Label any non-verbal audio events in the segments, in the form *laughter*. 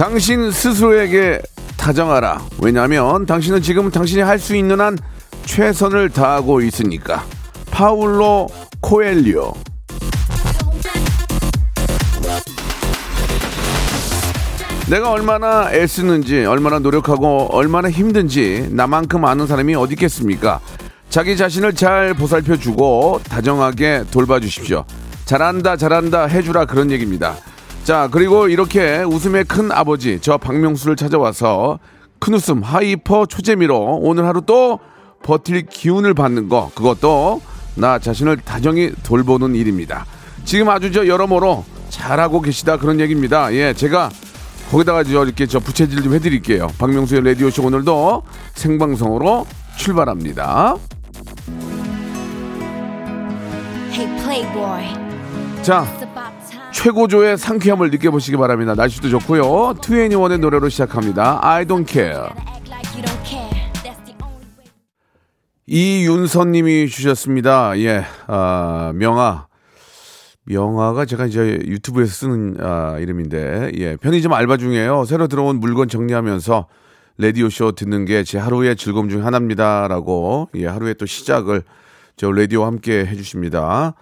당신 스스로에게 다정하라. 왜냐하면 당신은 지금 당신이 할 수 있는 한 최선을 다하고 있으니까. 파울로 코엘리오. 내가 얼마나 애쓰는지, 얼마나 노력하고, 얼마나 힘든지 나만큼 아는 사람이 어디 있겠습니까? 자기 자신을 잘 보살펴 주고 다정하게 돌봐주십시오. 잘한다, 잘한다 해주라 그런 얘기입니다. 자, 그리고 이렇게 웃음의 큰 아버지, 저 박명수를 찾아와서 큰 웃음, hyper 초재미로 오늘 하루 또 버틸 기운을 받는 거, 그것도 나 자신을 다정히 돌보는 일입니다. 지금 아주 저 여러모로 잘하고 계시다 그런 얘기입니다. 예, 제가 거기다가 저 이렇게 저 부채질 좀 해드릴게요. 박명수의 라디오쇼 오늘도 생방송으로 출발합니다. Hey. 자. 최고조의 상쾌함을 느껴보시기 바랍니다. 날씨도 좋고요. 투애니원의 노래로 시작합니다. I don't care. 이윤선님이 주셨습니다. 예, 아, 명아. 명아가 제가 이제 유튜브에서 쓰는 아, 이름인데, 예, 편의점 알바 중이에요. 새로 들어온 물건 정리하면서 라디오 쇼 듣는 게 제 하루의 즐거움 중 하나입니다라고, 예, 하루의 또 시작을 저 라디오와 함께 해주십니다.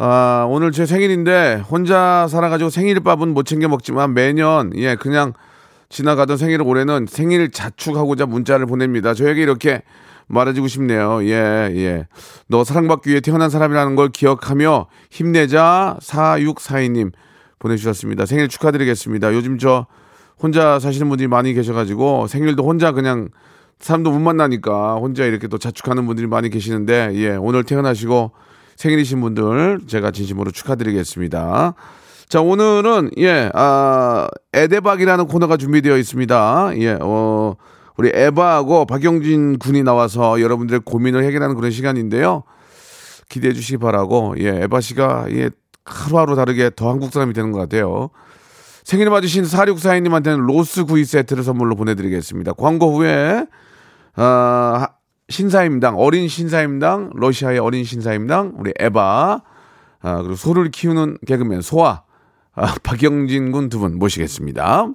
아, 오늘 제 생일인데 혼자 살아가지고 생일밥은 못 챙겨 먹지만 매년 예 그냥 지나가던 생일을 올해는 생일 자축하고자 문자를 보냅니다. 저에게 이렇게 말해주고 싶네요. 예, 예. 너 사랑받기 위해 태어난 사람이라는 걸 기억하며 힘내자 4642님 보내주셨습니다. 생일 축하드리겠습니다. 요즘 저 혼자 사시는 분들이 많이 계셔가지고 생일도 혼자 그냥 사람도 못 만나니까 혼자 이렇게 또 자축하는 분들이 많이 계시는데 예, 오늘 태어나시고 생일이신 분들 제가 진심으로 축하드리겠습니다. 자, 오늘은 예, 아, 에데박이라는 코너가 준비되어 있습니다. 예, 어, 우리 에바하고 박영진 군이 나와서 여러분들의 고민을 해결하는 그런 시간인데요. 기대해 주시기 바라고, 예, 에바 씨가 예, 하루하루 다르게 더 한국 사람이 되는 것 같아요. 생일 맞으신 4642님한테는 로스 구이 세트를 선물로 보내드리겠습니다. 광고 후에, 아, 신사임당, 어린 신사임당, 러시아의 어린 신사임당, 우리 에바, 아, 그리고 소를 키우는 개그맨 소아, 아, *laughs* 박영진 군 두 분 모시겠습니다.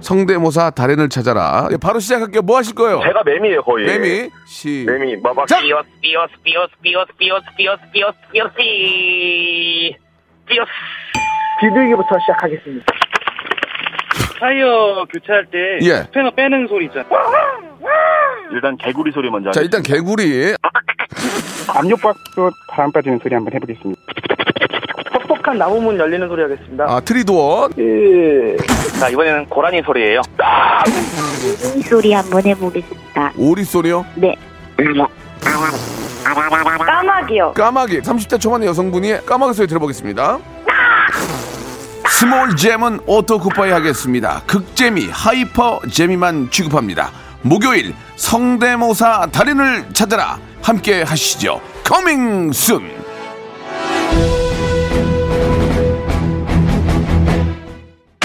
성대모사 달인을 찾아라. 예, 바로 시작할게요. 뭐 하실 거예요? 제가 매미예요 거의. 매미, 시. 매미. 막막 자! 삐어스 삐어스 삐어스 삐어스 삐어스 삐어스 삐어스 삐어스 삐 삐어스. 비둘기부터 시작하겠습니다. 타이어 교체할 때 예. 스패너 빼는 소리 있잖아. 일단 개구리 소리 먼저. 자, 일단 개구리. 압력밥솥 바람 빠지는 소리 한번 해보겠습니다. 퍽퍽한 나무문 열리는 소리 하겠습니다. 아, 트리도어. 예. 자 이번에는 고라니 소리예요. 이 소리 한번 해보겠습니다. 오리 소리요. 네. 까마귀요. 까마귀 30대 초반의 여성분이 까마귀 소리 들어보겠습니다. small 잼은 오토 쿠파이 하겠습니다. 극재미 hyper 재미만 취급합니다. 목요일 성대모사 달인을 찾아라 함께 하시죠. coming soon.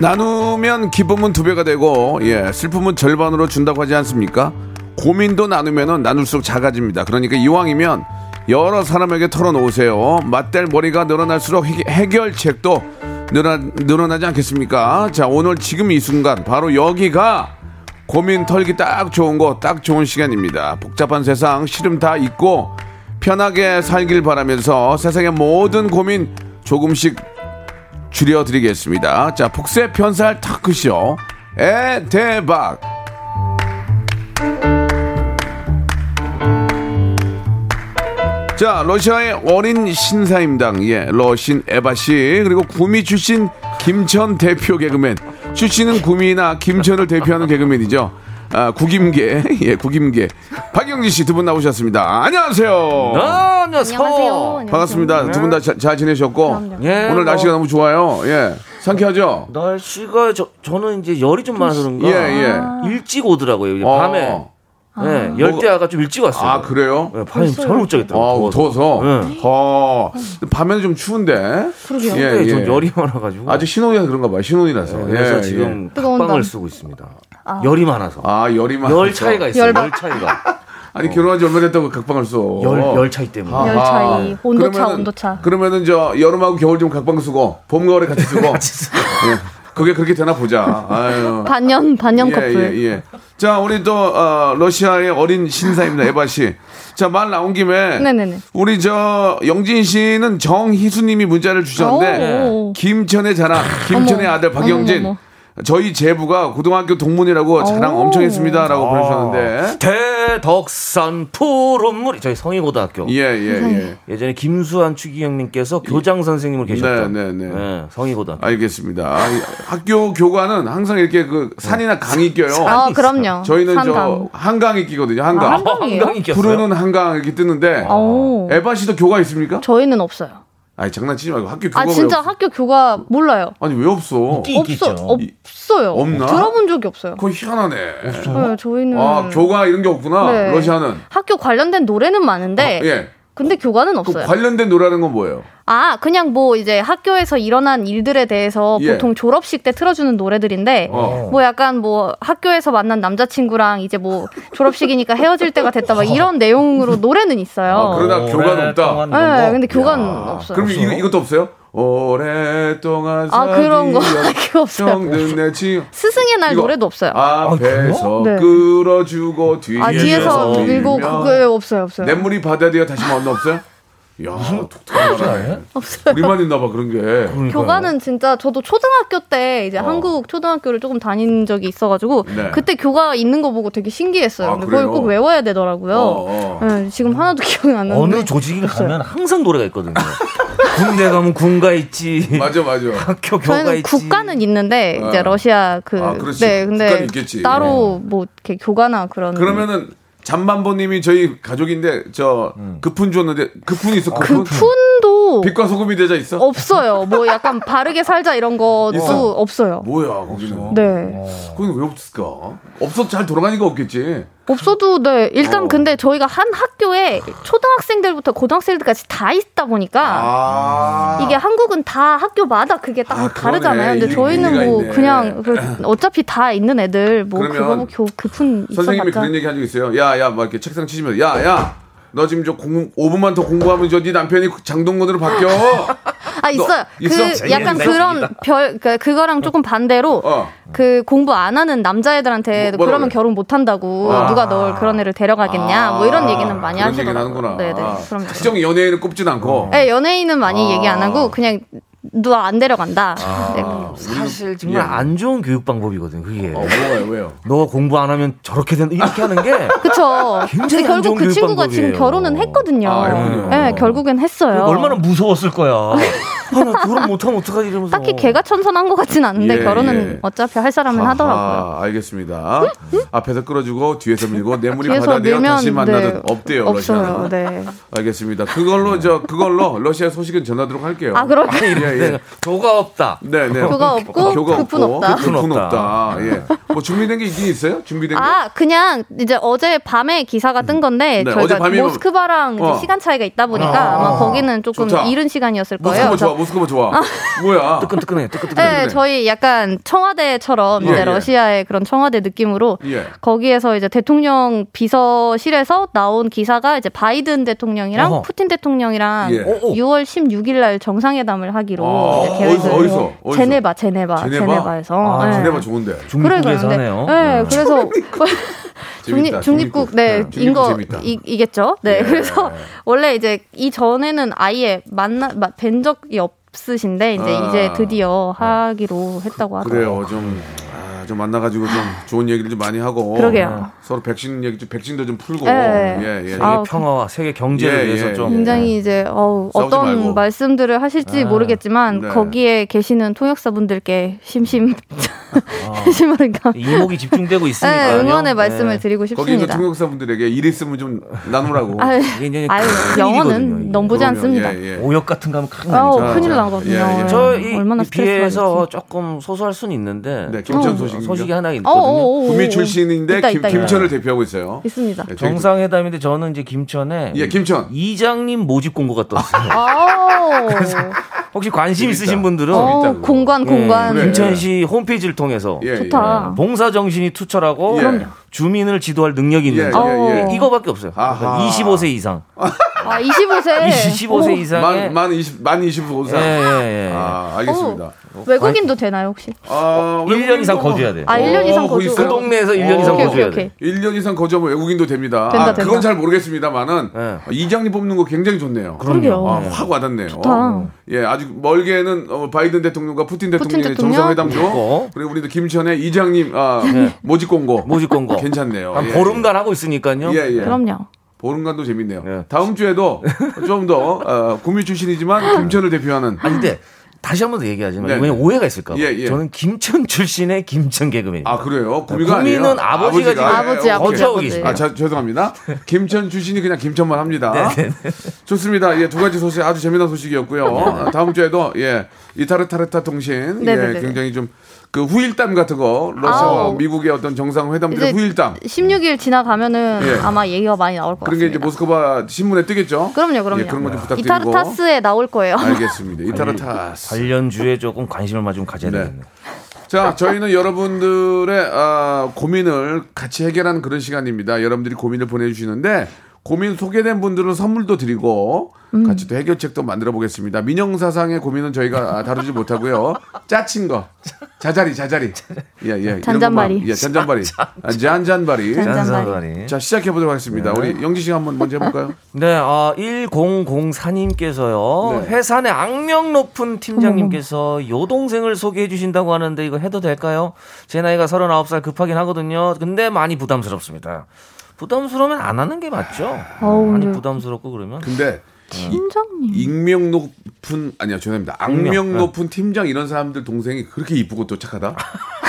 나누면 기쁨은 두 배가 되고 예 슬픔은 절반으로 준다고 하지 않습니까? 고민도 나누면은 나눌수록 작아집니다. 그러니까 이왕이면 여러 사람에게 털어놓으세요. 맞댈 머리가 늘어날수록 해, 결 책도 늘어, 늘어나지 않겠습니까? 자 오늘 지금 이 순간 바로 여기가 고민 털기 딱 좋은 거 딱 좋은 시간입니다. 복잡한 세상 시름 다 있고 편하게 살길 바라면서 세상의 모든 고민 조금씩 줄여드리겠습니다. 자, 복세 편살 타크쇼. 에, 대박. 자, 러시아의 어린 신사임당, 예, 러신 에바씨, 그리고 구미 출신 김천 대표 개그맨. 출신은 구미나 김천을 대표하는 개그맨이죠. 아, 국임계, *laughs* 예, 국임계. 박영진 씨 두 분 나오셨습니다. 안녕하세요. 아, 안녕하세요. 안녕하세요. 반갑습니다. 두 분 다 잘 지내셨고. 예, 오늘 날씨가 뭐, 너무 좋아요. 예. 상쾌하죠? 날씨가 저, 저는 이제 열이 좀 많아서 그런가 예, 예. 일찍 오더라고요. 어. 밤에. 예, 열대야가 좀 일찍 왔어요. 아, 그래요? 예, 밤에 잠을 못 자겠더라고요. 아, 더워서. 네. 어. 밤에는 좀 추운데. 그러게요. 예, 예. 열이 많아가지고. 아직 신혼이라서 그런가 봐요. 신혼이라서. 네, 그래서 예, 지금 뜨거운 각방을 밤. 쓰고 있습니다. 열이 많아서. 아, 열이 많열 차이가 있어요. 열반. 열 차이가. *laughs* 아니, 결혼한 지 얼마 됐다고 각방을 써. 열, 열 차이 때문에. 아. 열 차이, 온도차, 그러면은- 온도차. 그러면은 저 여름하고 겨울 좀 각방 쓰고 봄 가을에 같이 쓰고. *laughs* 예. 그게 그렇게 되나 보자. 아유. 반년 반년 커플. 예, 예. 자, 우리 또 어, 러시아의 어린 신사입니다. 에바 씨. 자, 말 나온 김에 네네네. 우리 저 영진 씨는 정희수님이 문자를 주셨는데 오. 김천의 자랑, 김천의 어머. 아들 박영진. 어머, 어머. 저희 제부가 고등학교 동문이라고 자랑 오. 엄청 했습니다라고 보내주셨는데. 대덕산 푸른물이 저희 성희고등학교. 예, 예, 예. 예 전에 김수환 추기경님께서 교장 선생님으로 계셨던 네, 네, 네. 예, 성희고등학교. 알겠습니다. 이 학교 교관은 항상 이렇게 그 산이나 강이 껴요. 아, 그럼요. 저희는 저 산강. 한강이 끼거든요. 한강. 아, 한강이에요? 한강이. 푸르는 한강 이렇게 뜨는데 오. 에바 씨도 교가 있습니까? 저희는 없어요. 아니 장난치지 말고 학교 교가 아왜 진짜 없- 학교 교가 몰라요. 아니 왜 없어? 없어 없어요. 없나? 들어본 적이 없어요. 그거 희한하네. 네, 저희는 아 교가 이런 게 없구나. 네. 러시아는. 학교 관련된 노래는 많은데 아, 예. 근데 교과는 그 없어요. 관련된 노래하는 건 뭐예요? 아 그냥 뭐 이제 학교에서 일어난 일들에 대해서 예. 보통 졸업식 때 틀어주는 노래들인데 어. 뭐 약간 뭐 학교에서 만난 남자친구랑 이제 뭐 졸업식이니까 헤어질 때가 됐다 막 이런 내용으로 노래는 있어요. 아, 그러다 교가는 없다. 네, 근데 교과는 없어요. 그럼 이, 이것도 없어요? 오랫동안 아, 그런 거. *laughs* 그거 없어요. 스승의 날 이거- 노래도 없어요. 앞에서 네. 끌어주고 뒤에서, 아 뒤에서 밀고 그거 없어요 없어요. 냇물이 바다에 되어 다시 만나 없어요? 야, 독특하네. 없어요. 우리만 있나 봐 그런 게. 교과는 진짜 저도 초등학교 때 이제 한국 초등학교를 조금 다닌 적이 있어가지고 네. 그때 교과 있는 거 보고 되게 신기했어요. 아, 근데 그걸 그래요? 꼭 외워야 되더라고요. 어, 어. 네, 지금 하나도 기억이 안 나는데. 어느 조직에 가면 항상 노래가 있거든요. *laughs* 군대 가면 군가 있지. 맞아 맞아. 학교 교가 저희는 있지. 국가는 있는데 아. 이제 러시아 그 아, 그렇지. 네 근데 국가는 있겠지. 따로 뭐 이렇게 교과나 그런 그러면은 잠만보님이 저희 가족인데 저 급훈 줬는데 급훈 있어 급훈. 푼도 빛과 소금이 되자 있어? 없어요. 뭐 약간 *laughs* 바르게 살자 이런 것도 있어? 없어요. 뭐야 거기는? 네. 거기는 왜 없을까? 없어도 잘 돌아가니까 없겠지. 없어도 네 일단 어. 근데 저희가 한 학교에 초등학생들부터 고등학생들까지 다 있다 보니까 아. 이게 한국은 다 학교마다 그게 딱 아, 다르잖아요. 그러네. 근데 일- 저희는 뭐 있네. 그냥 그 *clears throat* 어차피 다 있는 애들 뭐 그거 뭐 교, 급훈 선생님이 있어봤자 그런 얘기 한 적 있어요. 야, 야, 막 이렇게 책상 치시면, 야, 야, 너 지금 저 공, 5분만 더 공부하면 저 네 남편이 장동건으로 바뀌어. *laughs* 아 있어요. 있어? 그 약간 그런 별 그, 그거랑 조금 반대로 어. 그 공부 안 하는 남자애들한테 뭐- 그러면 그래? 결혼 못 한다고 아. 누가 널 그런 애를 데려가겠냐 뭐 이런 얘기는 많이 하시더라고요. 하는구나. 네네. 그럼 특정 연예인을 꼽진 않고. 네, 연예인은 많이 아. 얘기 안 하고 그냥 누가 안 데려간다. 아. 네. 사실 정말 예. 안 좋은 교육 방법이거든. 그게. 어, 뭐가요, 왜요? 너 공부 안 하면 저렇게 된다 이렇게 하는 게 *laughs* 그쵸. 굉장히 근데 안 좋은 결국 그 교육 친구가 지금 방법이에요. 결혼은 했거든요. 아. 네, 결국엔 했어요. 얼마나 무서웠을 거야. *laughs* 아, 나 결혼 못하면 어떡하지 이러면서. 딱히 걔가 천선한 것 같진 않은데 예, 결혼은 예. 어차피 할 사람은 아하, 하더라고요. 알겠습니다. 앞에서 끌어주고 뒤에서 밀고 뒤에서 바다되어 밀면 다시 만나듯 네, 없대요. 없어요. 네. 알겠습니다. 그걸로 저 그걸로 러시아 소식은 전하도록 할게요. 아 그러면 예, 예. 교가 없다. 네, 네. 교가 없고 교가 없고, 없다. 급은 없다. 예. 뭐 준비된 게 있긴 있어요? 준비된 거? 아 그냥 이제 어제 밤에 기사가 뜬 건데 네, 저희가 모스크바랑 어. 시간 차이가 있다 보니까 아, 아마 거기는 조금 좋다. 이른 시간이었을 거예요. 모스크바 좋아, 좋아. 뭐야? 뜨끈뜨끈해. 뜨끈뜨끈해. 네, 저희 약간 청와대처럼 예, 이제 예. 러시아의 그런 청와대 느낌으로 예. 거기에서 이제 대통령 비서실에서 나온 기사가 이제 바이든 대통령이랑 어허. 푸틴 대통령이랑 예. 오, 오. 6월 16일 날 정상회담을 하기로 아, 이제 계획을 어디서, 어디서? 어디서? 제네바, 제네바, 제네바? 제네바 에서. 아, 네. 제네바 좋은데. 중국에서 그러니까요. 하네요. 네, 그래서 *laughs* 중립, 국 네, 중립국 인거 재밌다. 이겠죠. 네. 예. 그래서 원래 이제 이 전에는 아예 만나 마- 뵌 적이 없으신데 이제 아. 이제 드디어 하기로 했다고 하더라고요. 그래요. 좀, 아, 좀 만나가지고 좀 좋은 얘기를 좀 많이 하고. 그러게요. 서로 백신 얘기, 좀 백신도 좀 풀고. 예. 예, 예. 세계 아우, 평화와 세계 경제를 예, 위해서 예, 좀 예. 굉장히 이제 어우, 싸우지 어떤 말고. 말씀들을 하실지 아, 모르겠지만 네. 거기에 계시는 통역사분들께 심심 아. *laughs* 심심하니까 이목이 집중되고 있으니까 네, 응원의 말씀을 드리고 거기 있는 싶습니다. 통역사분들에게 일 있으면 좀 나누라고. 아유, 이제 아유, 큰일이거든요, 영어는. 넘보지 않습니다. 예, 예. 오역 같은 거 하면 큰일 나죠. 나거든요. 예, 예. 저이 얼마나 스트레스 비해서. 조금 소소할 수는 있는데 네, 김천 좀 소식인가? 소식이 하나 어, 있거든요. 어, 어, 어. 구미 출신인데 있다, 김, 있다, 있다. 김천을 대표하고 있어요. 있습니다. 네, 정상회담인데 저는 이제 김천에 예, 김천. 이장님 모집 공고가 떴어요. *laughs* *laughs* 혹시 관심 재밌다. 있으신 분들은 그거. 공관 공관. 그래. 김천시 홈페이지를 통해서 예, 좋다. 봉사 정신이 투철하고 예. 주민을 지도할 능력이 있는 예, 자. 예, 예. 이거밖에 없어요. 아하. 25세 이상. 아, 25세. 25세 이상의 만, 만 20, 만 25세. 예, 예, 예. 아, 알겠습니다. 외국인도 되나요, 혹시? 아, 1년 이상 거주해야 돼. 아, 1년 이상 어, 거주. 그? 동네에서 1년 이상 거주해야 돼. 오케이. 1년 이상 거주하면 외국인도 됩니다. 된다, 아, 그건 된다. 잘 모르겠습니다만은 예. 이장님 뽑는 거 굉장히 좋네요. 그러게요. 아, 확 와닿네요. 좋다. 예, 아주 멀게는 어, 바이든 대통령과 푸틴 대통령의 대통령? 정상회담도 있고. 그리고 우리도 김천의 이장님 아, 네. 모집 공고 모집 공고. 괜찮네요. 한 예. 보름간 하고 있으니까요. 예, 예. 그럼요. 보름간도 재밌네요. 예. 다음 주에도 좀 더 어, 구미 출신이지만 김천을 대표하는 아니 근데 다시 한 번 더 얘기하지만 네, 이번에 네. 오해가 있을까 봐. 예, 예. 저는 김천 출신의 김천 개그맨입니다. 아 그래요? 구미가 구미는 아니에요? 아버지가 지금 아버지. 거주하고 아버지. 계십니다. 아, 자, 죄송합니다. 김천 출신이 그냥 김천만 합니다. 네, 좋습니다. 예, 두 가지 소식 아주 재미난 소식이었고요. 아, 다음 주에도 예, 이타르타르타 통신 네, 예, 네, 네. 굉장히 좀 그 후일담 같은 거 러시아와 아우. 미국의 어떤 정상회담들의 이제 후일담 16일 지나가면은 예. 아마 얘기가 많이 나올 것 그런 게 같습니다. 이제 모스크바 신문에 뜨겠죠? 그럼요, 그럼요. 예, 그런 거 좀 부탁드리고 이타르타스에 나올 거예요. 알겠습니다. 이타르타스. 관련 주에 조금 관심을 좀 가져야 네. 되겠네요. 자, 저희는 여러분들의 아, 고민을 같이 해결하는 그런 시간입니다. 여러분들이 고민을 보내주시는데 고민 소개된 분들은 선물도 드리고 음. 같이 또 해결책도 만들어 보겠습니다. 민영사상의 고민은 저희가 아, 다루지 못하고요. 짜친 거, 자자리, 자자리, 예, 예, 잔잔바리. 예, 잔잔바리, 아, 잔잔바리. 잔잔바리. 자, 시작해 보도록 하겠습니다. 우리 영지 씨가 한번 먼저 해볼까요? *laughs* 네, 어, 1004님께서요. 네. 회사 내 악명 높은 팀장님께서 여동생을 소개해 주신다고 하는데 이거 해도 될까요? 제 나이가 39살 급하긴 하거든요. 근데 많이 부담스럽습니다. 부담스러우면 안 하는 게 맞죠? 어우, 많이 근데- 부담스럽고 그러면. 근데 팀장님. 익명 높은 아니야 죄송합니다. 악명 익명, 네. 높은 팀장 이런 사람들 동생이 그렇게 이쁘고 또 착하다.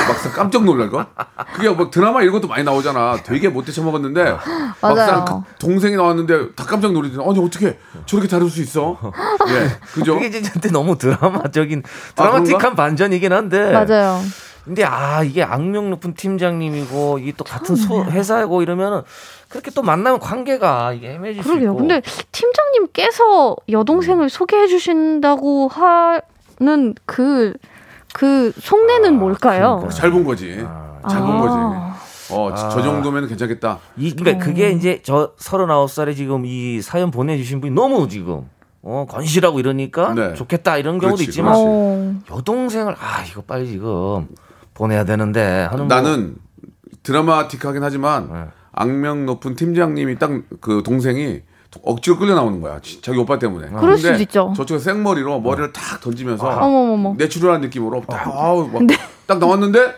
막상 깜짝 놀랄 걸. 그게 막 드라마 이런 것도 많이 나오잖아. 되게 못돼 처먹었는데 *gasps* 막상 그 동생이 나왔는데 다 깜짝 놀리잖아. 아니 어떻게 저렇게 다룰 수 있어? *laughs* 예, 그죠? 그게 저한테 너무 드라마적인 아, 드라마틱한? 반전이긴 한데. 맞아요. 근데 아 이게 악명 높은 팀장님이고 이게 또 같은 소, 회사고 이러면은 그렇게 또 만나면 관계가 이게 수 그러게요. 있고. 근데 팀장님께서 여동생을 소개해 주신다고 하는 그, 그 속내는 뭘까요? 잘본 거지. 잘본 아. 거지. 어, 저- 저 정도면 괜찮겠다. 이 그러니까 그게 이제 저 39살에 지금 이 사연 보내주신 분이 너무 지금 어 건실하고 이러니까 네. 좋겠다 이런 경우도 그렇지, 있지만 그렇지. 어. 여동생을 아 이거 빨리 지금 보내야 되는데 하는 나는 드라마틱하긴 하지만 네. 악명 높은 팀장님이 딱 그 동생이 억지로 끌려 나오는 거야. 지- 자기 오빠 때문에. 그럴 근데 수도 있죠. 저쪽에 생머리로 머리를 탁 던지면서 어머머머. 내추럴한 느낌으로 딱, 어. 아우, 막, 딱 나왔는데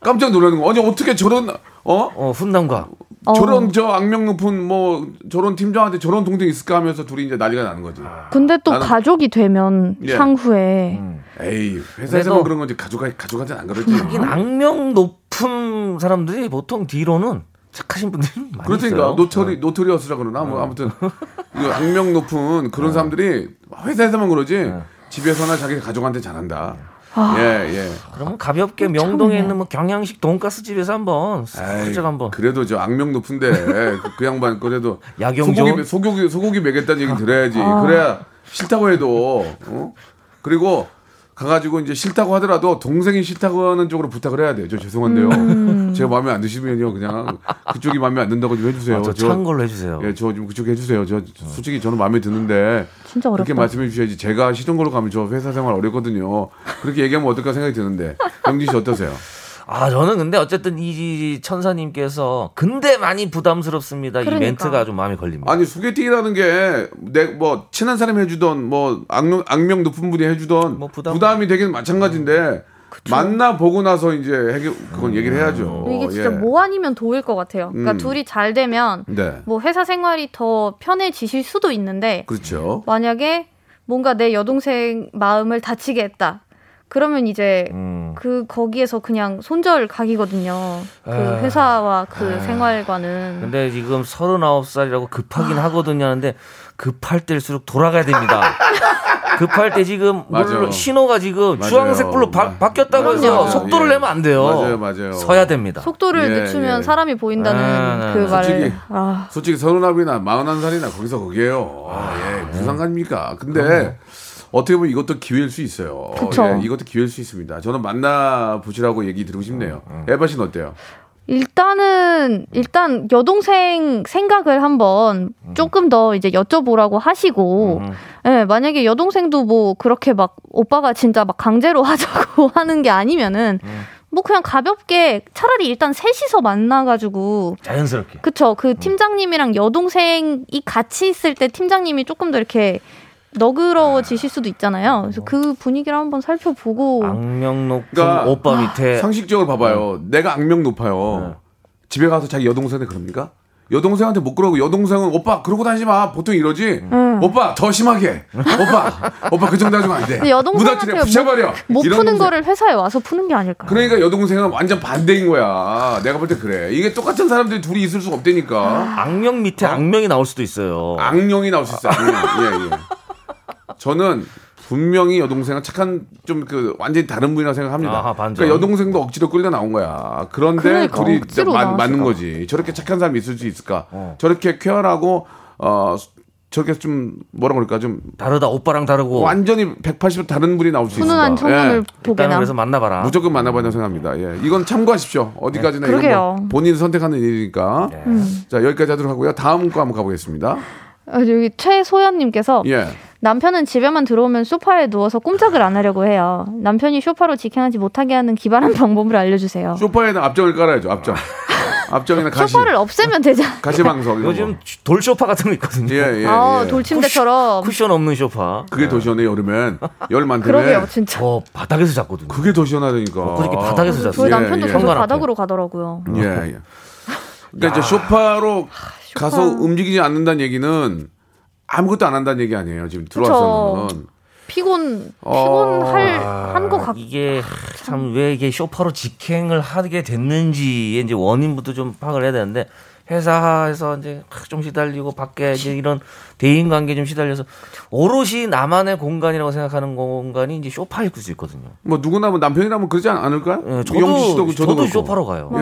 깜짝 놀라는 거. 아니 어떻게 저런 어? 어 훈남과 어. 저런 저 악명 높은 뭐 저런 팀장한테 저런 동생 있을까 하면서 둘이 이제 난리가 나는 거지. 근데 또 나는- 가족이 되면 예. 향후에 음. 에이 회사에서만 그래도- 그런 거지 가족 가족한테 안 그러지. 하긴 악명 높은 사람들이 보통 뒤로는 착하신 분들이 많이 그렇다니까 있어요. 노토리 노토리어스라 그러나 뭐 아무튼 이거 악명 높은 그런 사람들이 회사에서만 그러지 집에서나 자기 가족한테 잘한다. 예 예. 그러면 가볍게 명동에 있는 뭐 경양식 돈가스 집에서 한번 살짝 한번 그래도 저 악명 높은데 그, 그 양반 그래도 야경조? 소고기 소고기 소고기 먹였다는 얘기 들어야지. 그래야 싫다고 해도 어? 그리고 가가지고 이제 싫다고 하더라도 동생이 싫다고 하는 쪽으로 부탁을 해야 돼요. 저 죄송한데요. *laughs* 제가 마음에 안 드시면요 그냥 그쪽이 마음에 안 든다고 좀 해주세요. 아, 저찬 걸로 해주세요. 예, 저 좀 그쪽 해주세요. 저 솔직히 저는 마음에 드는데 진짜 그렇게. 말씀해 주셔야지. 제가 싫은 걸로 가면 저 회사 생활 어렵거든요. 그렇게 얘기하면 어떨까 생각이 드는데 영진 씨 어떠세요? 아 저는 근데 어쨌든 이 천사님께서 근데 많이 부담스럽습니다. 이 그러니까. 멘트가 좀 마음에 걸립니다. 아니 소개팅이라는 게 내 뭐 친한 사람이 해주던 뭐 악명, 악명 높은 분이 해주던 뭐 부담- 부담이 되긴 마찬가지인데 만나 보고 나서 이제 해결 그건 얘기를 해야죠. 이게 진짜 예. 뭐 아니면 도일 것 같아요. 그러니까 음. 둘이 잘 되면 네, 뭐 회사 생활이 더 편해지실 수도 있는데 그렇죠. 만약에 뭔가 내 여동생 마음을 다치게 했다. 그러면 이제 음. 그 거기에서 그냥 손절 각이거든요. 그 아. 회사와 그 생활과는. 근데 지금 39살이라고 급하긴 하거든요. 하는데 급할 때일수록 돌아가야 됩니다. *laughs* 급할 때 지금 맞아요. 물론 신호가 지금 맞아요. 주황색불로 바, 마- 바뀌었다고 해서 그럼요. 속도를 예. 내면 안 돼요. 맞아요, 맞아요. 서야 됩니다. 속도를 예, 늦추면 예. 사람이 보인다는 아, 그 네. 말을. 솔직히 아, 솔직히 서른아홉이나 마흔한 살이나 거기서 거기에요. 아, 예, 무슨 상관입니까? 근데 어떻게 보면 이것도 기회일 수 있어요. 그쵸. 예, 이것도 기회일 수 있습니다. 저는 만나 보시라고 얘기 드리고 싶네요. 에바 씨는 어때요? 일단은 일단 여동생 생각을 한번 조금 더 이제 여쭤보라고 하시고 음. 예, 만약에 여동생도 뭐 그렇게 막 오빠가 진짜 막 강제로 *laughs* 하자고 하는 게 아니면은 뭐 그냥 가볍게 차라리 일단 셋이서 만나가지고 자연스럽게. 그쵸 그 팀장님이랑 여동생이 같이 있을 때 팀장님이 조금 더 이렇게 너그러워지실 수도 있잖아요. 그래서 그 분위기를 한번 살펴보고 악명 높은 그러니까 오빠 밑에 상식적으로 봐봐요. 내가 악명 높아요. 네. 집에 가서 자기 여동생한테 그럽니까? 여동생한테 못 그러고 여동생은 오빠 그러고 다니지 마. 보통 이러지. 응. 오빠 더 심하게. 오빠 오빠 그 정도 하면 안 돼. 근데 여동생한테 부셔버려. 못 푸는 동생. 거를 회사에 와서 푸는 게 아닐까요? 그러니까 여동생은 완전 반대인 거야. 내가 볼 때 그래. 이게 똑같은 사람들이 둘이 있을 수가 없다니까. 악명 밑에 악명이 나올 수도 있어요. 악령이 나올 수 있어요. 악령. 예, 예. 저는 분명히 여동생은 착한 좀 그 완전히 다른 분이라고 생각합니다. 아하, 반전. 그러니까 여동생도 억지로 끌려 나온 거야. 그런데 그러니까, 둘이 마-? 맞는 거지. 저렇게 착한 사람이 있을 수 있을까? 어. 저렇게 쾌활하고 어 저렇게 좀 뭐라 그럴까 좀 다르다 오빠랑 다르고 완전히 180도 다른 분이 나올 수 있을까? 훈훈한 청년을 예. 보게 일단은 나. 그래서 만나봐라. 무조건 만나봐야 생각합니다. 예. 이건 참고하십시오. 어디까지나 이건 그러게요. 뭐 본인이 선택하는 일이니까. 네. 음. 자 여기까지 하도록 하고요. 다음 거 한번 가보겠습니다. 아, 여기 최소연님께서 예. 남편은 집에만 들어오면 소파에 누워서 꼼짝을 안 하려고 해요. 남편이 쇼파로 직행하지 못하게 하는 기발한 방법을 알려주세요. 소파에는 앞정을 깔아야죠. 앞정. 앞정이나 가시. 소파를 없애면 되잖아. 가시 방석. 이런 요즘 거. 돌 소파 같은 거 있거든요. 예, 예, 아, 예. 돌침대처럼. 쿠션 없는 소파. 그게 더 시원해 여름엔 열 많다며. 그러게요, 진짜. 저 바닥에서 잤거든요. 그게 더 시원하다니까. 어, 그저께 바닥에서 잤어요. 저희 예, 남편도 예. 계속 앞에. 바닥으로 가더라고요. 예, 예. 그러니까 이제 소파로 가서 움직이지 않는다는 얘기는 아무것도 안 한다는 얘기 아니에요. 지금 들어와서는. 피곤 어. 피곤할 한것 같. 이게 참 왜 이게 쇼파로 직행을 하게 됐는지의 이제 원인부터 좀 파악을 해야 되는데 회사에서 이제 좀 시달리고 밖에 이제 이런 대인 관계 좀 시달려서 오롯이 나만의 공간이라고 생각하는 공간이 이제 쇼파일 수 있거든요. 뭐 누구나 뭐 남편이라면 그러지 않- 않을까요? 예, 저도 씨도 저도, 저도. 쇼파로 가요. 예,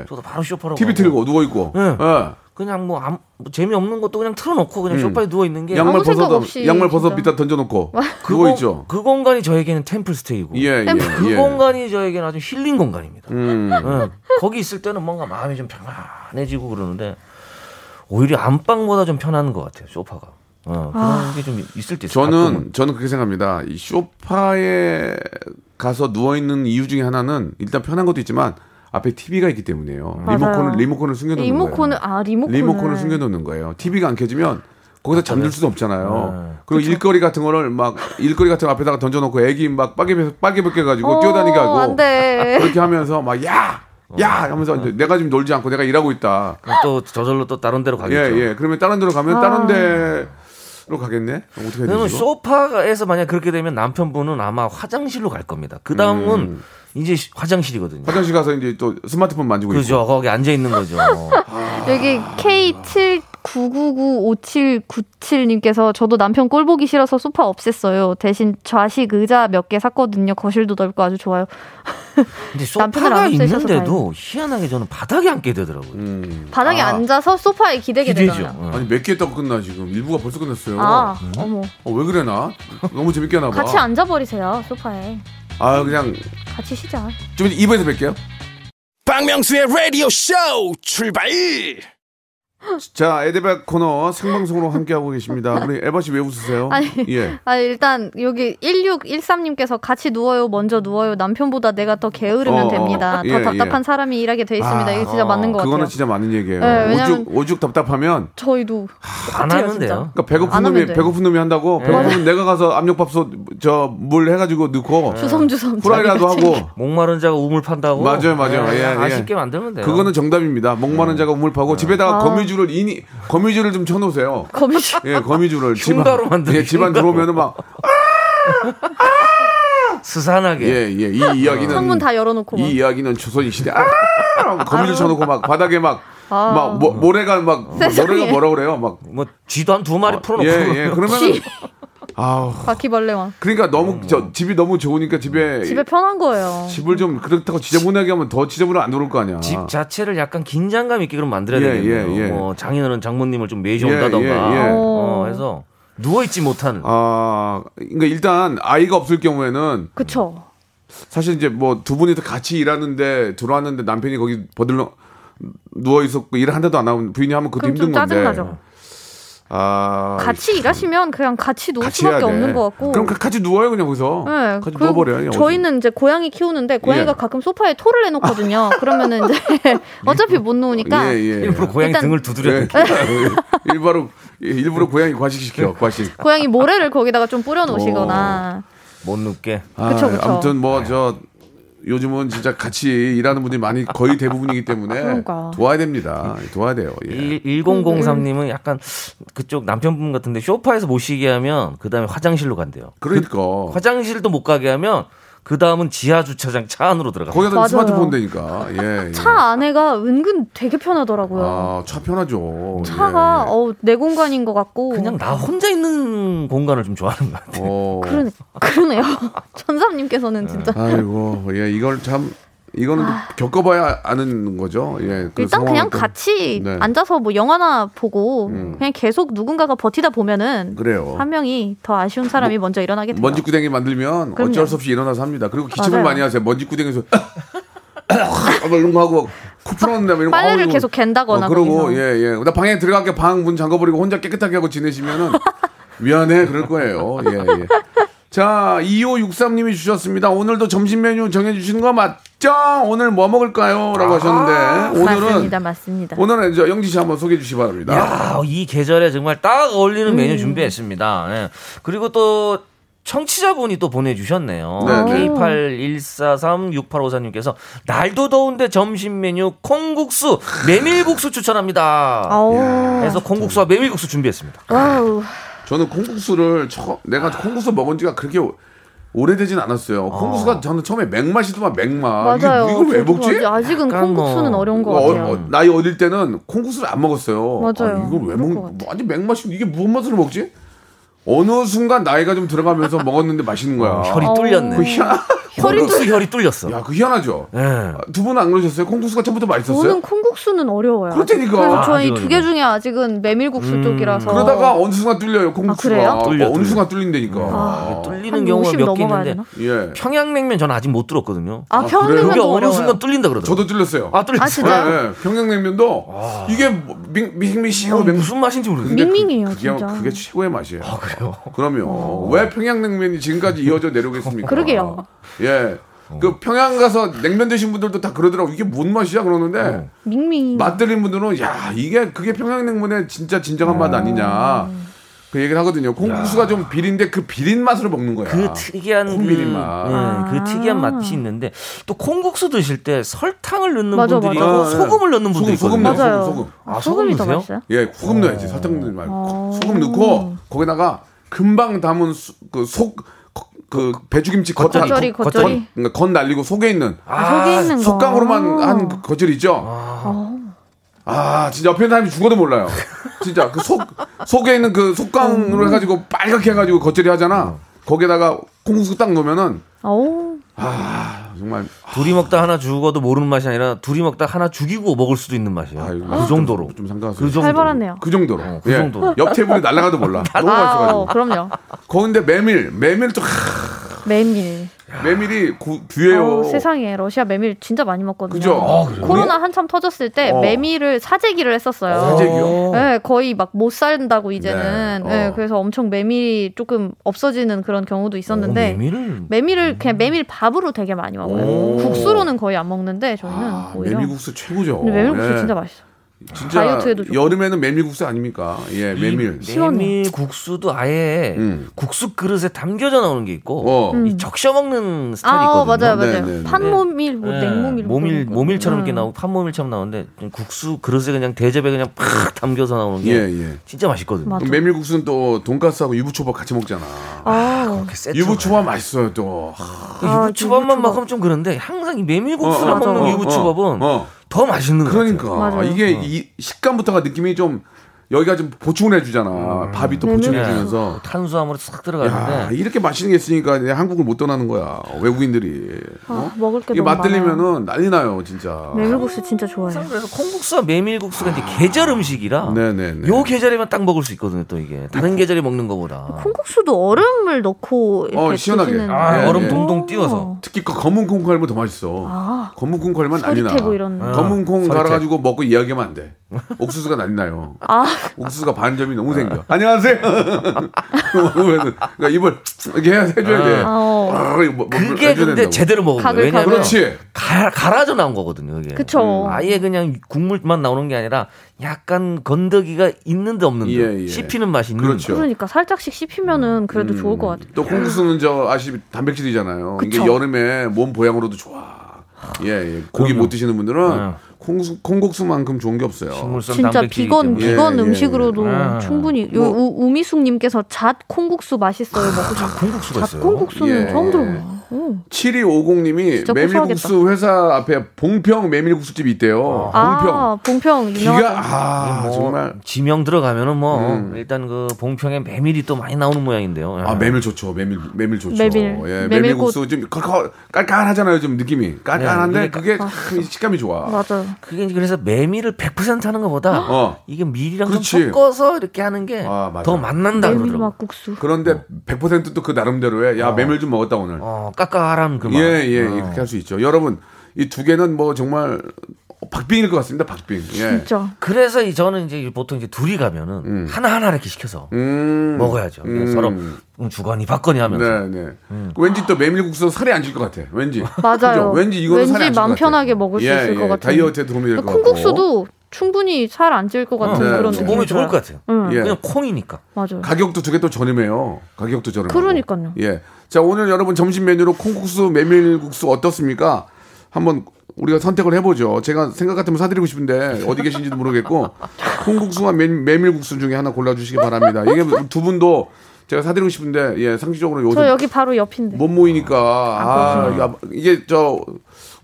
예. 저도 바로 쇼파로 TV 가고. 틀고 누워 있고. 예. 예. 그냥 뭐, 아무, 뭐 재미없는 것도 그냥 틀어놓고 그냥 음. 쇼파에 누워 있는 게 양말 벗어도 양말 벗어. 밑에 던져놓고 그 그거 공- 있죠. 그 공간이 저에게는 템플 스테이고 예, 예, 그 예. 공간이 저에게는 아주 힐링 공간입니다. 음. 예. 거기 있을 때는 뭔가 마음이 좀 편안해지고 그러는데 오히려 안방보다 좀 편한 것 같아요 소파가. 어, 그런 게좀 있을 때. 저는 가끔은. 저는 그렇게 생각합니다. 이 소파에 가서 누워 있는 이유 중에 하나는 일단 편한 것도 있지만 앞에 TV가 있기 때문이에요. 맞아요. 리모컨을 리모컨을 숨겨놓는 리모컨을 거예요. 아 리모컨을 리모컨을 숨겨놓는 거예요. TV가 안 켜지면 거기서 잠들 수도 없잖아요. 네. 그리고 일거리 같은 거를 막 일거리 같은 거 앞에다가 던져놓고 애기 막 빠개 빠개 벗겨 가지고 뛰어다니게 하고 어, 안돼. 그렇게 하면서 막 야! 야! 하면서 이제 내가 지금 놀지 않고 내가 일하고 있다. 그럼 또 저절로 또 다른 데로 예, 가겠죠. 예. 그러면 다른 데로 가면 아. 다른 데 로 가겠네? 어떻게 해야 그러면 되지? 이거? 소파에서 만약 그렇게 되면 남편분은 아마 화장실로 갈 겁니다. 그 다음은 음. 이제 시- 화장실이거든요. 화장실 가서 이제 또 스마트폰 만지고 있고. 그죠. 거기 앉아 있는 거죠. *laughs* 여기 K79995797님께서 저도 남편 꼴 보기 싫어서 소파 없앴어요. 대신 좌식 의자 몇 개 샀거든요. 거실도 넓고 아주 좋아요. *laughs* 근데 소파가 있는데도 희한하게 저는 바닥에 앉게 되더라고요. 음. 바닥에 아, 앉아서 소파에 기대게 기대죠. 되잖아요. 어. 아니 몇 개 했다고 끝나 지금 일부가 벌써 끝났어요. 아, 어머. 어, 왜 그래 나? 너무 재밌게 하나 봐. 같이 앉아 버리세요, 소파에. 아 그냥 같이 쉬자. 좀 2부에서 뵐게요. 박명수의 라디오 쇼 출발 자, 에데백 코너 생방송으로 함께하고 계십니다. 우리 에바 씨 왜 웃으세요? *laughs* 아니, 예. 아 일단 여기 1613님께서 같이 누워요, 먼저 누워요. 남편보다 내가 더 게으르면 어, 됩니다. 예, 더 답답한 예. 사람이 일하게 돼 있습니다. 아, 이게 진짜 맞는 것 그거는 같아요. 진짜 맞는 얘기예요. 네, 왜냐면- 오죽 오죽 답답하면 저희도 안 하면 돼요. 진짜. 그러니까 배고픈 안 놈이. 배고픈 놈이 한다고 네. 배고프면 내가 가서 압력밥솥 저 물 해가지고 넣고 주섬주섬 후라이라도 하고 목마른 자가 우물 판다고. 맞아요, 맞아요. 네, 예, 예. 아쉽게 만들면 돼요. 그거는 정답입니다. 목마른 자가 우물 파고 집에다가 아. 거미줄을 이니 거미줄을 좀 쳐놓으세요. 거미줄. 예, 거미줄을 *laughs* 흉가로 만드는 예, 집안. 들어오면은 막 스산하게. 예, 예. 이 이야기는 창문 다 열어놓고 막. 이 이야기는 조선 시대 아! 거미줄 쳐놓고 막 바닥에 막 아. 막 모, 모래가 막 세상에. 모래가 뭐라 그래요? 막 뭐 쥐도 한 두 마리 풀어놓고. 예, 예. 그러면은 아우 바퀴벌레만. 그러니까 너무 저 집이 너무 좋으니까 집에 집에 편한 거예요. 집을 좀 그렇다고 지저분하게 하면 더 지저분해 안 들어올 거 아니야. 집 자체를 약간 긴장감 있게 그럼 만들어야 예, 되겠네요. 예, 예. 뭐 장인어른 장모님을 좀 예, 매셔온다던가. 예, 예. 어, 해서 누워 있지 못하는. 아, 그러니까 일단 아이가 없을 경우에는 그쵸. 사실 이제 뭐 두 분이 같이 일하는데 들어왔는데 남편이 거기 버들러 누워 있었고 일한 대도 안 하면 부인이 하면 그것도 힘든 건데. 짜증나죠. 아, 같이 일하시면 그냥 같이 누울 같이 수밖에 돼. 없는 것 같고. 그럼 그- 같이 누워요 그냥 거기서. 네, 같이 누워버려요. 그냥 저희는 이제 고양이 키우는데 고양이가 예. 가끔 소파에 토를 해놓거든요. *laughs* 그러면은 이제 *laughs* 어차피 못 누우니까 예, 예. 일부러 고양이 일단- 등을 두드려. *laughs* 예. 일부러 일부러 고양이 과식시켜 과식. 고양이 모래를 거기다가 좀 뿌려놓으시거나. 못 눕게. 아, 그쵸, 그쵸. 아무튼 뭐 저 요즘은 진짜 같이 일하는 분들이 많이 거의 대부분이기 때문에 그러니까. 도와야 됩니다. 도와야 돼요. 예. 일- 1003님은 약간 그쪽 남편분 같은데 쇼파에서 못 쉬게 하면 그 다음에 화장실로 간대요. 그러니까 화장실도 못 가게 하면 그 다음은 지하 주차장 차 안으로 들어가. 거기다. 스마트폰 되니까. 예. 예. 차 안에가 은근 되게 편하더라고요. 아, 차 편하죠. 차가 예, 예. 어, 내 공간인 것 같고. 그냥 나 혼자 있는 공간을 좀 좋아하는 것 같아요. 어. 그러네, 그러네요. *laughs* 전사님께서는 진짜. 아이고, 예, 이걸 참 이거는 겪어봐야 아는 거죠. 예. 그 일단 그냥 또- 같이 네. 앉아서 뭐 영화나 보고 음. 그냥 계속 누군가가 버티다 보면은 그래요. 한 명이 더 아쉬운 사람이 먼저 일어나게 돼요. 먼지 구덩이 만들면 그럼요. 어쩔 수 없이 일어나서 합니다. 그리고 기침을 맞아요. 많이 하세요. 먼지 구덩이에서 뭐 이런 거 하고 코 풀었는데 뭐 이런 거 빨래를 계속 갠다거나 어, 그러고 거기서. 예, 예. 나 방에 들어갈게 방 문 잠궈버리고 혼자 깨끗하게 하고 지내시면은 미안해 그럴 거예요. 예, 예. 자, 2563님이 주셨습니다. 오늘도 점심 메뉴 정해주시는 거 맞죠? 오늘 뭐 먹을까요? 라고 하셨는데, 오늘은, 맞습니다, 맞습니다. 오늘은 저 영지 씨 한번 소개해 주시기 바랍니다. 야, 이 계절에 정말 딱 어울리는 음. 메뉴 준비했습니다. 예. 그리고 또 청취자분이 또 보내주셨네요. 네, 네. K81436854님께서 날도 더운데 점심 메뉴 콩국수, 메밀국수 추천합니다. 그래서 콩국수와 메밀국수 준비했습니다. wow. 저는 콩국수를 처, 내가 콩국수 먹은 지가 그렇게 오- 오래되진 않았어요. 콩국수가 저는 처음에 맥맛이더만 맥맛. 맞아요. 이게 이걸 왜 먹지? 아직- 아직은 뭐- 콩국수는 어려운 것 어, 같아요. 어, 나이 어릴 때는 콩국수를 안 먹었어요. 맞아요. 아, 이걸 왜 먹? 완전 맥맛이 이게 무슨 맛으로 먹지? 어느 순간 나이가 좀 들어가면서 먹었는데 맛있는 거야. 혈이 뚫렸네. 그 희한, 콩국수 혈이 뚫렸어. 야, 그 희한하죠. 예. 두 분은 안 그러셨어요? 콩국수가 처음부터 맛있었어요? 저는 콩국수는 어려워요. 그렇다니까. 그래서 아, 저희 두 개 중에 아직은 메밀국수 음. 쪽이라서. 그러다가 어느 순간 뚫려요, 콩국수가. 그래요? 어, 뚫려, 어느 뚫려. 순간 뚫린다니까. 아. 뚫리는 한 경우가 50몇개 있는데? 예. 평양냉면 저는 아직 못 들었거든요. 아, 아, 평양냉면 그게 어느 어려워요. 순간 뚫린다 그러더라고요. 저도 뚫렸어요. 아 뚫렸어요. 아, 진짜요? 예, 예. 평양냉면도 이게 뭐 밍- 맹- 무슨 맛인지 그- 밍밍해요, 그게, 진짜. 그게 최고의 맛이에요. 아 그래 요? *laughs* 그럼요. 왜 평양냉면이 지금까지 이어져 내려오겠습니까? 그러게요. 예. 그 평양 가서 냉면 드신 분들도 다 그러더라고. 이게 뭔 맛이야? 그러는데 밍밍. 맛 들린 분들은 야 이게 그게 평양냉면의 진짜 진정한 맛 아니냐. 그 얘기를 하거든요. 콩국수가 좀 비린데 그 비린 맛으로 먹는 거야. 그 특이한 그, 콩비린 맛. 예, 아. 그 특이한 맛이 있는데 또 콩국수 드실 때 설탕을 넣는 맞아, 분들이 맞아. 있고 아, 예. 소금을 넣는 분들이 소금, 소금 있거든요. 넣어요. 소금, 소금. 아, 소금이 소금 더 넣으세요? 맛있어요? 예, 소금 넣어야지. 설탕 넣지 말고 어. 소금 넣고 거기다가 금방 담은 그속 그 배죽김치 겉 겉절이, 겉- 겉절이. 그러니까 겉 날리고 속에 있는 아, 속에 있는 거. 속강으로만 한그 겉절이 있죠. 어. 아, 진짜 옆에 있는 사람이 죽어도 몰라요. 진짜 그 속 속에 있는 그 속강으로 해가지고 빨갛게 해가지고 겉절이 하잖아. 거기에다가 콩국수 딱 넣으면은 어우. 아 정말 둘이 먹다 하나 죽어도 모르는 맛이 아니라 둘이 먹다 하나 죽이고 먹을 수도 있는 맛이에요. 아이고, 그 정도로. 좀 상관없어요. 그 정도로. 살벌하네요. 그 정도로. 그 예. 정도로. 옆 테이블이 날아가도 몰라. *laughs* 너무 아, 맛있어가지고. 어, 그럼요. 거긴데 메밀, 메밀 또 하, 메밀. 메밀이 고, 뷰예요. 어, 세상에 러시아 메밀 진짜 많이 먹거든요. 그죠? 아? 코로나 한참 터졌을 때 어. 메밀을 사재기를 했었어요. 사재기요? 네, 거의 막못 산다고 이제는. 네, 네, 어. 그래서 엄청 메밀이 조금 없어지는 그런 경우도 있었는데 메밀을 메밀을 그냥 메밀 밥으로 되게 많이 먹어요. 오. 국수로는 거의 안 먹는데 저희는 아, 오히려. 메밀국수 최고죠. 메밀국수 예. 진짜 맛있어. 진짜 다이어트에도 좋고. 여름에는 메밀국수 아닙니까? 예, 메밀. 메밀 국수도 아예 음. 국수 그릇에 담겨져 나오는 게 있고 어. 음. 이 적셔 먹는 스타일이 아, 어, 있거든요. 맞아요, 맞아요. 네, 네, 네. 판모밀, 뭐 네. 냉모밀, 뭐 모밀. 모밀처럼 이렇게 음. 나오고 판모밀처럼 나오는데 국수 그릇에 그냥 대접에 그냥 팍 담겨서 나오는 게 예, 예. 진짜 맛있거든요. 맞아. 메밀국수는 또 돈가스하고 유부초밥 같이 먹잖아. 아, 그렇게 세트 유부초밥 맛있어요 또. 그 아, 유부초밥만 유부초밥. 먹으면 좀 그런데 항상 이 메밀국수를 어, 어, 먹는 어, 유부초밥은 어, 어. 더 맛있는 거 그러니까. 맞아요. 이게 이 식감부터가 느낌이 좀 여기가 좀 보충을 해주잖아. 밥이 또 메밀국수. 보충해주면서. 탄수화물이 싹 야, 들어가는데 이렇게 맛있는 게 있으니까 이제 한국을 못 떠나는 거야. 외국인들이. 어? 아, 먹을 게 이게 너무 맛들리면은 난리 나요, 진짜. 메밀국수 진짜 좋아해요. 그래서 콩국수와 메밀국수가 이제 계절 음식이라 네네네. 요 계절에만 딱 먹을 수 있거든요. 또 이게 다른 계절에 먹는 것보다 콩국수도 얼음을 넣고 이렇게 어, 시원하게. 드시는 아, 예, 얼음 예. 동동 띄워서 특히 그 검은 콩 갈면 더 맛있어. 아. 검은 콩 갈면 난리 나. 서리태고 이런. 검은 콩. 갈아가지고 먹고 이야기하면 안 돼. 옥수수가 난리 나요. 아, 옥수수가 반점이 너무 생겨. 안녕하세요. 그러니까 입을 이렇게 해줘야 돼. 아, 어. 아, 뭐, 뭐 그게 해줘야 근데 된다고. 제대로 먹은 거예요. 왜냐면. 그렇지. 가, 갈아져 나온 거거든요. 이게. 그쵸. 아예 그냥 국물만 나오는 게 아니라 약간 건더기가 있는데 없는데 예, 예. 씹히는 맛이 있는. 그렇죠. 그러니까 살짝씩 씹히면은 그래도 음. 좋을 것 같아요. 또 콩국수는 저 아시피 단백질이잖아요. 이게 그쵸. 여름에 몸 보양으로도 좋아. 예, 예. 고기 그럼요. 못 드시는 분들은 네. 콩국수, 콩국수만큼 좋은 게 없어요. 진짜 비건. 비건 예, 예, 음식으로도 예. 충분히 요 뭐- 우, 우미숙님께서 잣 콩국수 맛있어요 먹고 싶어요. 콩국수가 잣 있어요. 콩국수는 예. 처음 들어봐요. 오. 7250님이 진짜 메밀국수 회사 앞에 봉평 메밀국수집이 있대요. 봉평. 아 봉평 유명하죠. 기가 아 뭐 정말 지명 들어가면은 뭐 음. 일단 그 봉평에 메밀이 또 많이 나오는 모양인데요. 아 메밀 좋죠. 메밀 메밀 좋죠. 메밀. 예. 메밀국수 좀 깔깔하잖아요. 좀 느낌이 깔깔한데 네, 그게 참 식감이 좋아. 맞아요. 그게 그래서 메밀을 100% 하는 것보다 어. 이게 밀이랑 그렇지. 좀 섞어서 이렇게 하는 게 아. 더 맛난다 메밀 그러더라고. 막국수. 그런데 100%또 그 나름대로의 야 메밀 좀 먹었다 오늘. 어, 까까한 그 맛. 예, 예, 어. 그렇게 할 수 있죠. 여러분, 이 두 개는 뭐 정말 박빙일 것 같습니다. 박빙. 예. 진짜. 그래서 이 저는 이제 보통 이제 둘이 가면은 하나 하나 이렇게 시켜서 음. 먹어야죠. 그냥 음. 서로 주거니 받거니 하면서. 네, 네. 왠지 또 메밀국수 살이 안찔것 같아. 왠지. 맞아요. 그죠? 왠지 이거는 살이 안 왠지 같아. 편하게 먹을 수 예, 있을 예. 것 같아요. 다이어트에 도움이 될 것 같고. 콩국수도 충분히 살 안 찔 것 같은 네, 그런 네. 느낌. 몸에 좋을 것 같아요. 응. 예. 그냥 콩이니까. 맞아요. 가격도 두 개 또 저렴해요. 가격도 저렴해요. 그러니까요. 예. 자, 오늘 여러분 점심 메뉴로 콩국수, 메밀국수 어떻습니까? 한번 우리가 선택을 해보죠. 제가 생각 같으면 사드리고 싶은데 어디 계신지도 모르겠고 콩국수와 메, 메밀국수 중에 하나 골라주시기 바랍니다. 이게 두 분도 제가 사드리고 싶은데 예 상식적으로 요즘 저 여기 바로 옆인데. 못 모이니까 아, 야, 이게 저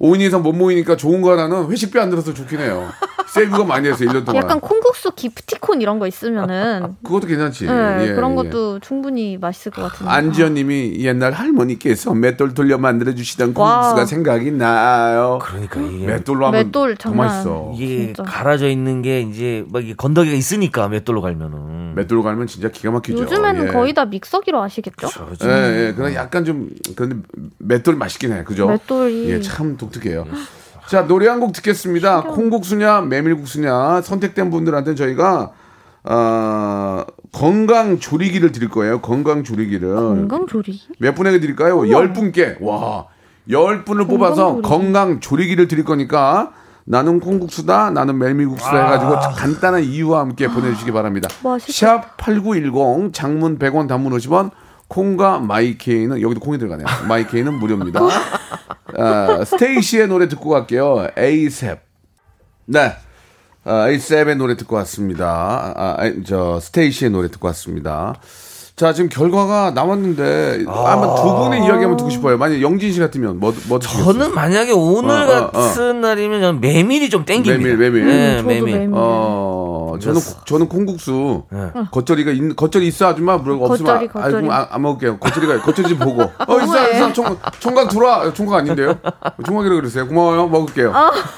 5인 이상 못 모이니까 좋은 거 하나는 회식비 안 들어서 좋긴 해요. 세이브가 많이 했어요 1년 동안. 약간 콩국수 기프티콘 이런 거 있으면은 *laughs* 그것도 괜찮지. 네, 예, 그런 예. 것도 충분히 맛있을 것 같은데. 안지연님이 옛날 할머니께서 맷돌 돌려 만들어 주시던 와. 콩국수가 생각이 나요. 그러니까 이게 맷돌로 하면 맷돌 더 장난 맛있어. 이게 진짜. 갈아져 있는 게 이제 막 이게 건더기가 있으니까 맷돌로 갈면은. 맷돌로 가면 진짜 기가 막히죠. 요즘에는 예. 거의 다 믹서기로 하시겠죠? 예, 예. 그래 약간 좀 근데 맷돌 맛있긴 해. 그죠? 맷돌이 예, 참 독특 해요. 자, 노래 한 곡 듣겠습니다. 콩국수냐, 메밀국수냐 선택된 분들한테는 저희가 어, 건강 조리기를 드릴 거예요. 건강 조리기를. 건강 조리. 몇 분에게 드릴까요? 열 분께. 와. 열 분을 뽑아서 조리기. 건강 조리기를 드릴 거니까 나는 콩국수다, 나는 메밀국수다 해가지고 간단한 이유와 함께 보내주시기 바랍니다. 맛있겠다. 샵8910 장문 100원 단문 50원 콩과 마이케이는 여기도 콩이 들어가네요. 마이케이는 무료입니다. 아, 스테이시의 노래 듣고 갈게요. 에이셉. 네. 아, 에이셉의 노래 듣고 왔습니다. 아, 아, 저 스테이시의 노래 듣고 왔습니다. 자, 지금 결과가 나왔는데 아마 두 분의 이야기 한번 듣고 싶어요. 만약 영진 씨 같으면 뭐, 뭐? 저는 만약에 오늘 어, 어, 어. 같은 날이면 저는 메밀이 좀 땡깁니다. 메밀, 메밀. 네, 저도 메밀. 메밀. 어, 저는 저는 콩국수 네. 겉절이가 있는 겉절이 있어 아줌마 뭐 없으면 겉절이, 아, 아, 겉절이. 그럼 안, 안 먹을게요. 겉절이가 겉절이 좀 보고. *laughs* 어 있어 있어 총, 총각 들어와 총각 아닌데요? 총각이라 그랬어요. 고마워요 먹을게요.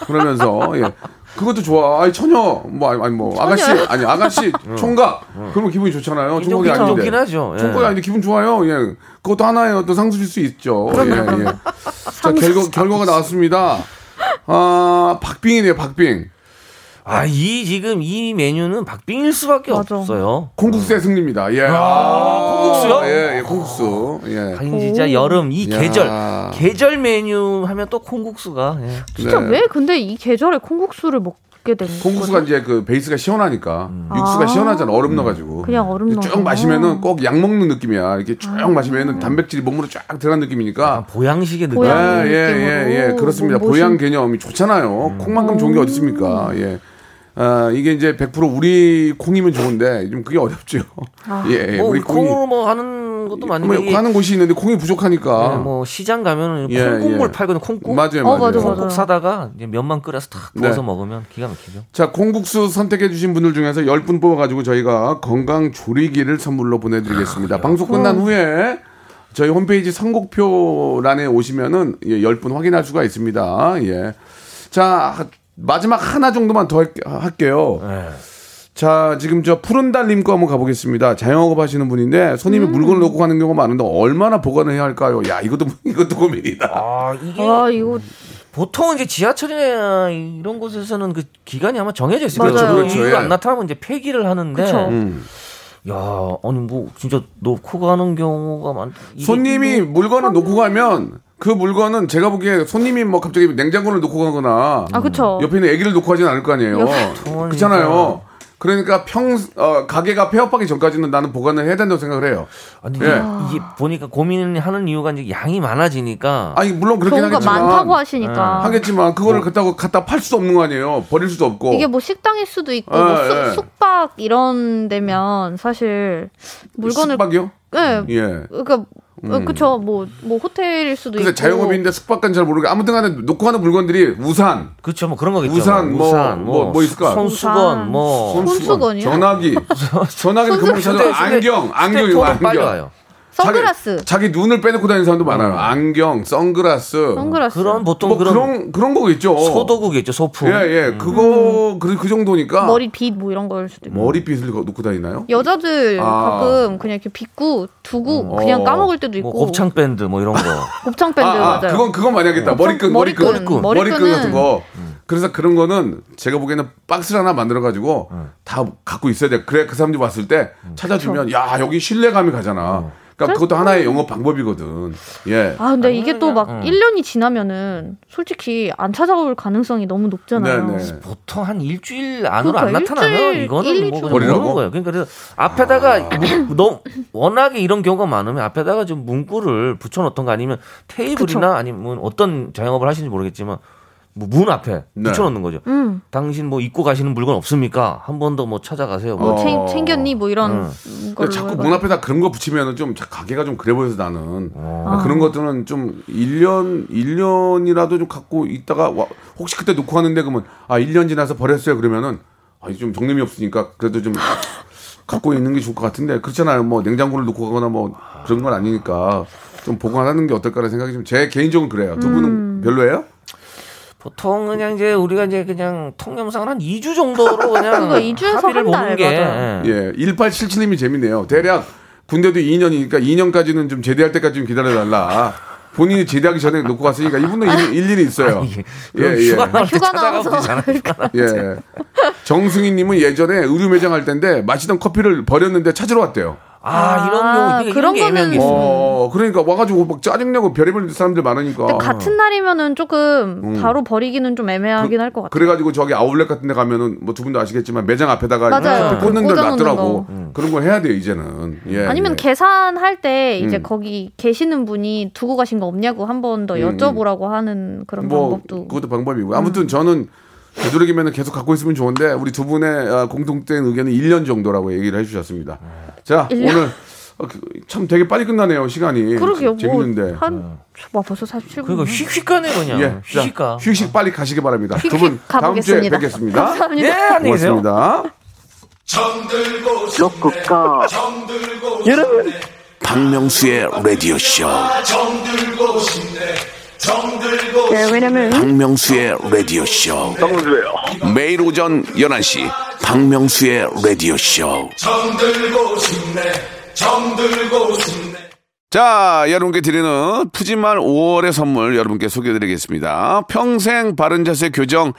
그러면서 예. 그것도 좋아. 아니 처녀 뭐 아니, 아니 뭐 아가씨 아니 아가씨 총각 그러면 기분이 좋잖아요. 총각이 아닌데. 좋긴 하죠. 예. 총각이 아닌데 기분 좋아요. 예. 그것도 하나의 어떤 상수일 수 있죠. 예, 예. 자, 결과 결과가 나왔습니다. 아, 박빙이네요, 박빙. 아, 이 지금 이 메뉴는 박빙일 수밖에 맞아. 없어요. 콩국수의 승리입니다. 예. 아, 콩국수요? 예, 예, 콩국수. 예. 아니 진짜 여름 이 야. 계절 계절 메뉴 하면 또 콩국수가 예. 진짜 네. 왜 근데 이 계절에 콩국수를 먹게 된 콩국수가 거죠? 이제 그 베이스가 시원하니까 육수가 아. 시원하잖아 얼음 넣어가지고 그냥 얼음 쭉 넣어서. 마시면은 꼭 약 먹는 느낌이야 이렇게 쭉 마시면은 단백질이 몸으로 쫙 들어간 느낌이니까 보양식의 느낌. 보양. 예, 예, 예, 예, 그렇습니다. 뭐 보양 개념이 좋잖아요. 콩만큼 좋은 게 어디 있습니까? 예. 아, 이게 이제 100% 우리 콩이면 좋은데 좀 그게 어렵죠. *laughs* 예, 예, 뭐 우리 콩이 콩으로 뭐 하는 것도 뭐 많은데 이게 하는 곳이 있는데 콩이 부족하니까. 예, 뭐 시장 가면은 예, 콩국물 예. 팔거든 콩국. 맞아요, 어, 맞아요. 맞아, 맞아. 콩국 사다가 이제 면만 끓여서 탁 부어서 네. 먹으면 기가 막히죠. 자, 콩국수 선택해 주신 분들 중에서 10분 뽑아 가지고 저희가 건강 조리기를 선물로 보내 드리겠습니다. 방송 끝난 후에 저희 홈페이지 선곡표란에 오시면은 예, 10분 확인할 수가 있습니다. 예. 자, 마지막 하나 정도만 더 할- 할게요. 예. 자, 지금 저 푸른 달님 거 한번 가보겠습니다. 자영업 하시는 분인데 손님이 물건을 놓고 가는 경우가 많은데 얼마나 보관을 해야 할까요? 야, 이것도, *laughs* 이것도 고민이다. 아 이게 아 이거 보통 이제 지하철이나 이런 곳에서는 그 기간이 아마 정해져 있어요. 맞아요. 그렇죠, 이유가 예. 안 나타나면 이제 폐기를 하는데. 음. 야, 아니 뭐 진짜 놓고 가는 경우가 많. 손님이 뭐- 물건을 놓고 가면 그 물건은 제가 보기에 손님이 뭐 갑자기 냉장고를 놓고 가거나 아 그쵸. 옆에 있는 애기를 놓고 가진 않을 거 아니에요. 그렇잖아요. 그러니까 평 어, 가게가 폐업하기 전까지는 나는 보관을 해야 된다고 생각을 해요. 아니 예. 이게 보니까 고민하는 이유가 이제 양이 많아지니까. 아니 물론 경우가 하겠지만 많다고 하시니까 하겠지만 그거를 갖다가 갖다 팔 수도 없는 거 아니에요. 버릴 수도 없고. 이게 뭐 식당일 수도 있고 예, 뭐 숙- 예. 숙박 이런 데면 사실 물건을 숙박이요? 예 예. 그러니까 어, 그쵸 뭐뭐 호텔일 수도 근데 있고 자영업인데 숙박까지 잘 모르게 아무튼간에 놓고 가는 물건들이 우산, 그렇죠, 뭐 그런 거겠죠. 우산, 뭐, 뭐, 뭐 있을까? 손수건, 우산. 뭐 손수건이요? 전화기, *laughs* 전화기는 금방 찾아. 안경, 안경 이거 안경. 선글라스 자기, 자기 눈을 빼놓고 다니는 사람도 많아요. 안경, 선글라스. 선글라스 그런 보통 뭐 그런, 그런 그런 거 있죠. 소도구겠죠, 소품. 예, 예. 그거 그, 그 정도니까 머리빗 뭐 이런 걸 수도 있고 머리빗을 거- 놓고 다니나요? 여자들 아. 가끔 그냥 이렇게 빗고 두고 그냥 어. 까먹을 때도 있고 뭐 곱창 밴드 뭐 이런 거. *laughs* 곱창 밴드 아, 아, 맞아요. 그건 그건 많이 하겠다. 머리끈, 머리끈, 머리끈. 머리끈, 같은 거. 그래서 그런 거는 제가 보기에는 박스를 하나 만들어 가지고 다 갖고 있어야 돼. 그래 그 사람들이 왔을 때 찾아주면 야 여기 신뢰감이 가잖아. 그러니까 그것도 하나의 영업 방법이거든. 예. 아 근데 이게 또막 응. 1년이 지나면은 솔직히 안 찾아올 가능성이 너무 높잖아요. 네, 네. 보통 한 일주일 안으로 그러니까 안 나타나면 일주일, 이거는 일, 뭐 그냥 버리라고? 모르는 거예요. 그러니까 그래서 앞에다가 너무 워낙에 이런 경우가 많으면 앞에다가 좀 문구를 붙여놓던가 아니면 테이블이나 아니면 어떤 자영업을 하시는지 모르겠지만 뭐 문 앞에 네. 붙여놓는 거죠. 음. 당신 뭐 입고 가시는 물건 없습니까? 한 번 더 뭐 찾아가세요. 뭐뭐 어. 챙, 챙겼니 뭐 이런 근데 걸로 자꾸. 문 앞에다 그런 거 붙이면은 좀 가게가 좀 그래 보여서 나는 어. 그러니까 그런 것들은 좀 1년 1년이라도 좀 갖고 있다가 와- 혹시 그때 놓고 가는데 그러면 아 1년 지나서 버렸어요 그러면은 아니 좀 정림이 없으니까 그래도 좀 *laughs* 갖고 있는 게 좋을 것 같은데 그렇잖아요 뭐 냉장고를 놓고 가거나 뭐 그런 건 아니니까 좀 보관하는 게 어떨까라는 생각이 좀 제 개인적으로 그래요 두 분은 음. 별로예요? 보통 그냥 이제 우리가 이제 그냥 통념상은 한 2주 정도로 그냥 그거 2주 에서 합의를 보는 게. 예. 예 1877님이 재밌네요 대략 군대도 2년이니까 2년까지는 좀 제대할 때까지 좀 기다려달라 본인이 제대하기 전에 놓고 갔으니까 이분도 일, 일일이 있어요 아니, 그럼 예, *laughs* 예. 휴가 휴가 나와서. 휴가 예. 정승희 님은 예전에 의류 매장 할 때인데 마시던 커피를 버렸는데 찾으러 왔대요. 아, 이런 아, 경우 그러니까 그런 거는-. 어, 그러니까 와가지고 막 짜증내고 별의별 사람들 많으니까. 근데 같은 날이면은 조금 음. 바로 버리기는 좀 애매하긴 할것 같아요. 그래가지고 저기 아울렛 같은 데 가면은 뭐 두 분도 아시겠지만 매장 앞에다가 맞아요. 커피 꽂는 데 꽂아놓는 놨더라고. 거. 그런 걸 해야 돼요, 이제는. 예. 아니면 예. 계산할 때 이제 음. 거기 계시는 분이 두고 가신 거 없냐고 한 번더 음, 여쭤보라고 하는 그런 뭐 방법도 그것도 방법이고 아무튼 저는 되도록이면 계속 갖고 있으면 좋은데 우리 두 분의 아, 공통된 의견은 1년 정도라고 얘기를 해주셨습니다. 자일 년? 오늘 어, 그, 참 되게 빨리 끝나네요 시간이. 그러게요. 재밌는데. 뭐 한 와, 벌써 47분. 그러니까 휙휙 가네 그냥. 예, 자, 휙휙가. 휴식 빨리 가시기 바랍니다. 휙휙 두분 다음 주에. 뵙겠습니다. 감사합니다. 예, 안녕히 계세요. 고맙습니다. 로쿠꺼 여러분 박명수의 라디오 쇼. 네, 왜냐면 박명수의 라디오 쇼. 매일 오전 11시 박명수의 라디오 쇼. 자, 여러분께 드리는 푸짐한 5월의 선물 여러분께 소개해드리겠습니다. 평생 바른 자세 교정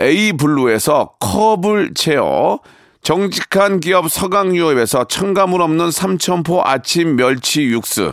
에이블루에서 컵을 채워 정직한 기업 서강유업에서 첨가물 없는 삼천포 아침 멸치 육수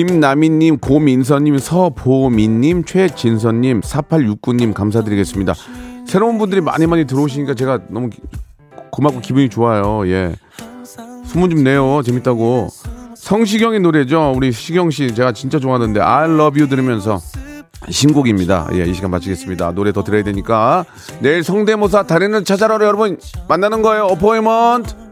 김나미님, 고민서님, 서보민님, 최진선님, 4869님 감사드리겠습니다. 새로운 분들이 많이 많이 들어오시니까 제가 너무 기- 고맙고 기분이 좋아요. 예. 소문 좀 내요. 재밌다고. 성시경의 노래죠. 우리 시경 씨 제가 진짜 좋아하는데 I love you 들으면서 신곡입니다. 예, 이 시간 마치겠습니다. 노래 더 들어야 되니까 내일 성대모사 달인을 찾아라 여러분 만나는 거예요. 어포이먼트.